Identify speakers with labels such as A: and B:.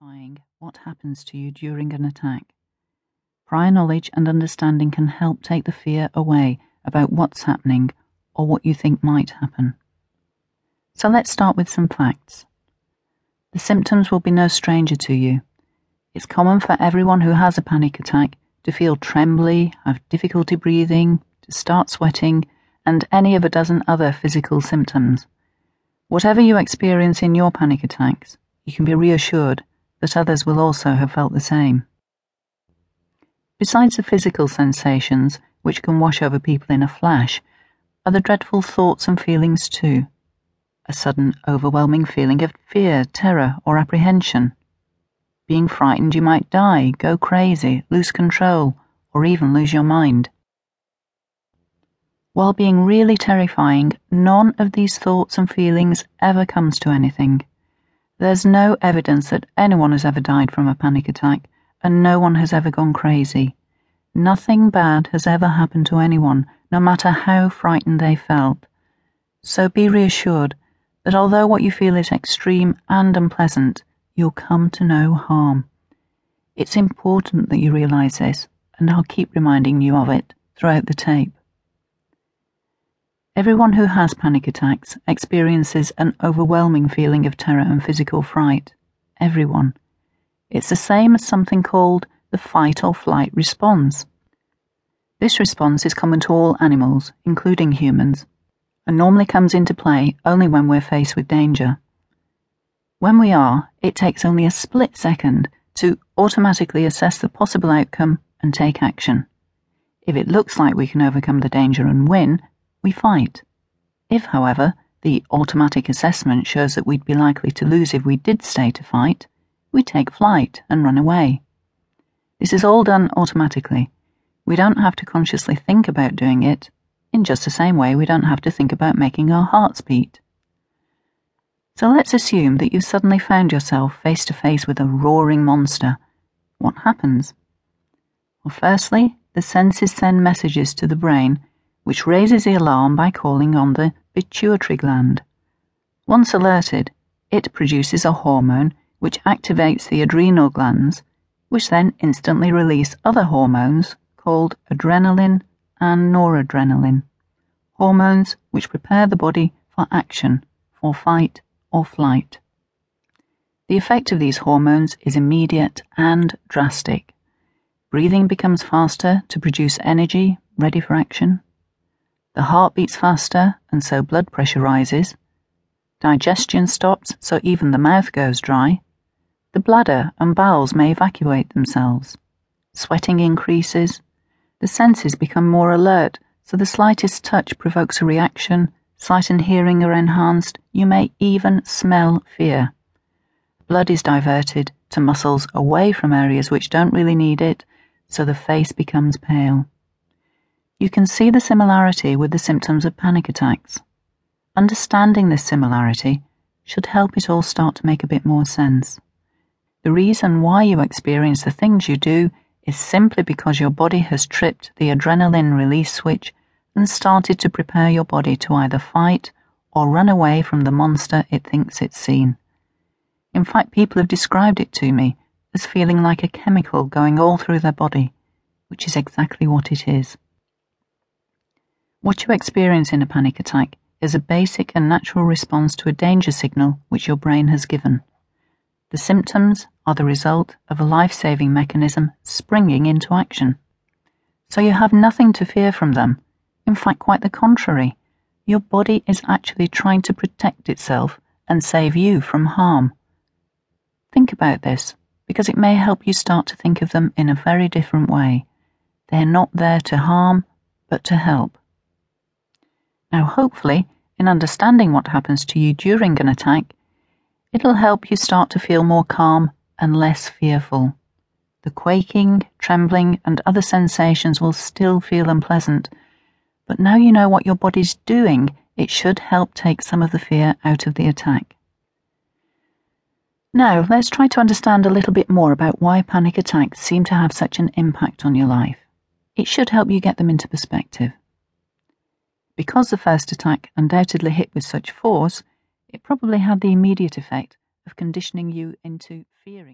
A: terrifying what happens to you during an attack. Prior knowledge and understanding can help take the fear away about what's happening or what you think might happen. So let's start with some facts. The symptoms will be no stranger to you. It's common for everyone who has a panic attack to feel trembly, have difficulty breathing, to start sweating, and any of a dozen other physical symptoms. Whatever you experience in your panic attacks, you can be reassured that others will also have felt the same. Besides the physical sensations, which can wash over people in a flash, are the dreadful thoughts and feelings too. A sudden, overwhelming feeling of fear, terror, or apprehension. Being frightened you might die, go crazy, lose control, or even lose your mind. While being really terrifying, none of these thoughts and feelings ever comes to anything. There's no evidence that anyone has ever died from a panic attack, and no one has ever gone crazy. Nothing bad has ever happened to anyone, no matter how frightened they felt. So be reassured that although what you feel is extreme and unpleasant, you'll come to no harm. It's important that you realise this, and I'll keep reminding you of it throughout the tape. Everyone who has panic attacks experiences an overwhelming feeling of terror and physical fright. Everyone. It's the same as something called the fight or flight response. This response is common to all animals, including humans, and normally comes into play only when we're faced with danger. When we are, it takes only a split second to automatically assess the possible outcome and take action. If it looks like we can overcome the danger and win, we fight. If, however, the automatic assessment shows that we'd be likely to lose if we did stay to fight, we take flight and run away. This is all done automatically. We don't have to consciously think about doing it, in just the same way we don't have to think about making our hearts beat. So let's assume that you suddenly found yourself face to face with a roaring monster. What happens? Well, firstly, the senses send messages to the brain which raises the alarm by calling on the pituitary gland. Once alerted, it produces a hormone which activates the adrenal glands, which then instantly release other hormones called adrenaline and noradrenaline, hormones which prepare the body for action, for fight or flight. The effect of these hormones is immediate and drastic. Breathing becomes faster to produce energy ready for action. The heart beats faster, and so blood pressure rises. Digestion stops, so even the mouth goes dry. The bladder and bowels may evacuate themselves. Sweating increases. The senses become more alert, so the slightest touch provokes a reaction. Sight and hearing are enhanced. You may even smell fear. Blood is diverted to muscles away from areas which don't really need it, so the face becomes pale. You can see the similarity with the symptoms of panic attacks. Understanding this similarity should help it all start to make a bit more sense. The reason why you experience the things you do is simply because your body has tripped the adrenaline release switch and started to prepare your body to either fight or run away from the monster it thinks it's seen. In fact, people have described it to me as feeling like a chemical going all through their body, which is exactly what it is. What you experience in a panic attack is a basic and natural response to a danger signal which your brain has given. The symptoms are the result of a life saving mechanism springing into action. So you have nothing to fear from them. In fact, quite the contrary. Your body is actually trying to protect itself and save you from harm. Think about this, because it may help you start to think of them in a very different way. They're not there to harm, but to help. Now, hopefully, in understanding what happens to you during an attack, it'll help you start to feel more calm and less fearful. The quaking, trembling, and other sensations will still feel unpleasant, but now you know what your body's doing, it should help take some of the fear out of the attack. Now, let's try to understand a little bit more about why panic attacks seem to have such an impact on your life. It should help you get them into perspective. Because the first attack undoubtedly hit with such force, it probably had the immediate effect of conditioning you into fearing.